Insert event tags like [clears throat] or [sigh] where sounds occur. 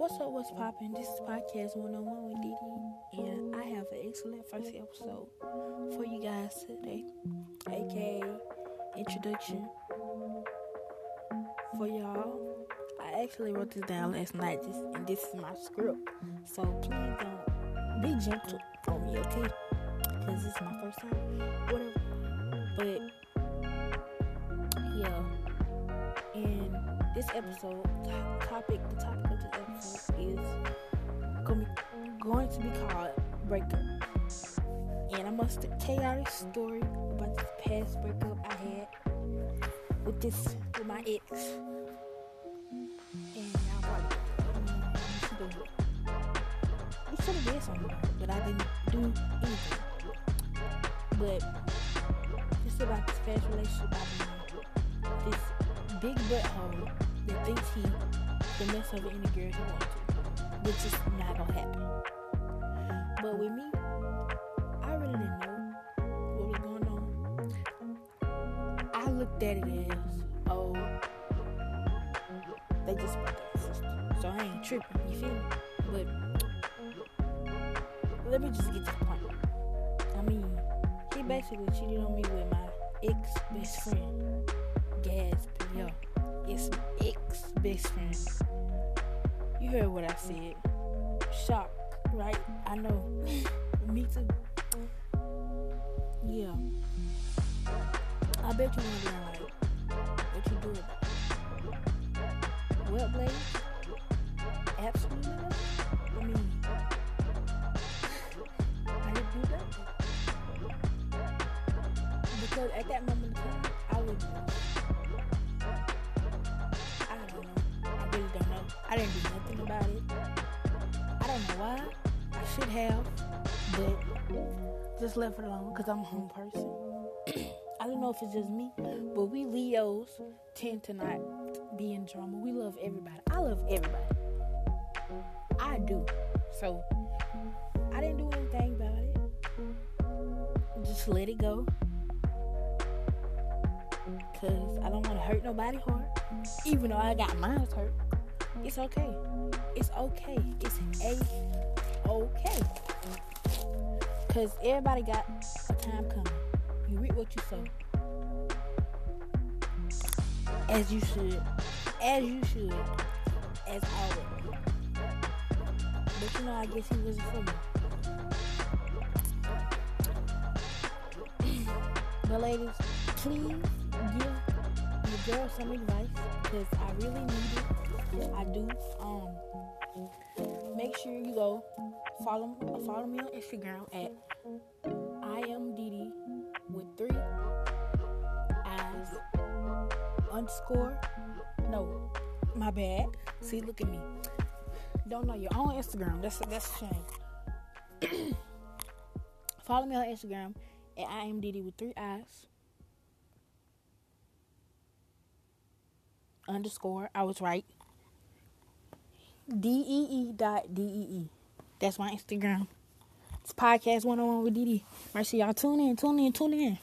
What's up? What's poppin'? This is podcast 101 with Didi, and I have an excellent first episode for you guys today, aka introduction for y'all. I actually wrote this down last night, this, and this is my script. So please don't be gentle on me, okay? Because this is my first time, whatever. But yeah, and this episode topic, the topic of this episode is going, going to be called breakup. And I must tell y'all story about this past breakup I had with this with my ex. And probably mm, you should have did something, but I didn't do anything. But just about this past relationship I been this big butthole that thinks he the mess over any girl he wants to, which is not gonna happen. But with me, I really didn't know what was going on. I looked at it as, oh, they just. So I ain't tripping, you feel me? But let me just get to the point. I mean, he basically cheated on me with my ex best friend, Gasp. Yo, it's ex best friend. You heard what I said. Shock, right? I know. [laughs] me too. Yeah. I bet you wondering like, what you do about it? Well, Blade? Absolutely not. I mean, [laughs] I didn't do that. Because at that moment in time, I was I didn't do nothing about it. I don't know why. I should have, but just left it alone because I'm a home person. I don't know if it's just me, but we Leos tend to not be in drama. We love everybody. I love everybody. I do. So I didn't do anything about it. Just let it go. Cause I don't want to hurt nobody heart. Even though I got mine hurt. It's okay. It's okay. It's a okay. Cause everybody got a time coming. You reap what you sow. As you should. As you should. As always. But you know, I guess he wasn't for me. [coughs] but ladies, please give the girl some advice because I really need it. I do. Um, make sure you go follow follow me on Instagram at I am Didi with three eyes underscore. No, my bad. See, look at me. Don't know your own Instagram. That's that's a shame. [clears throat] follow me on Instagram at I am Didi with three eyes. underscore. I was right. D E E dot D E E. That's my Instagram. It's podcast 101 with Didi. Make sure y'all tune in, tune in, tune in.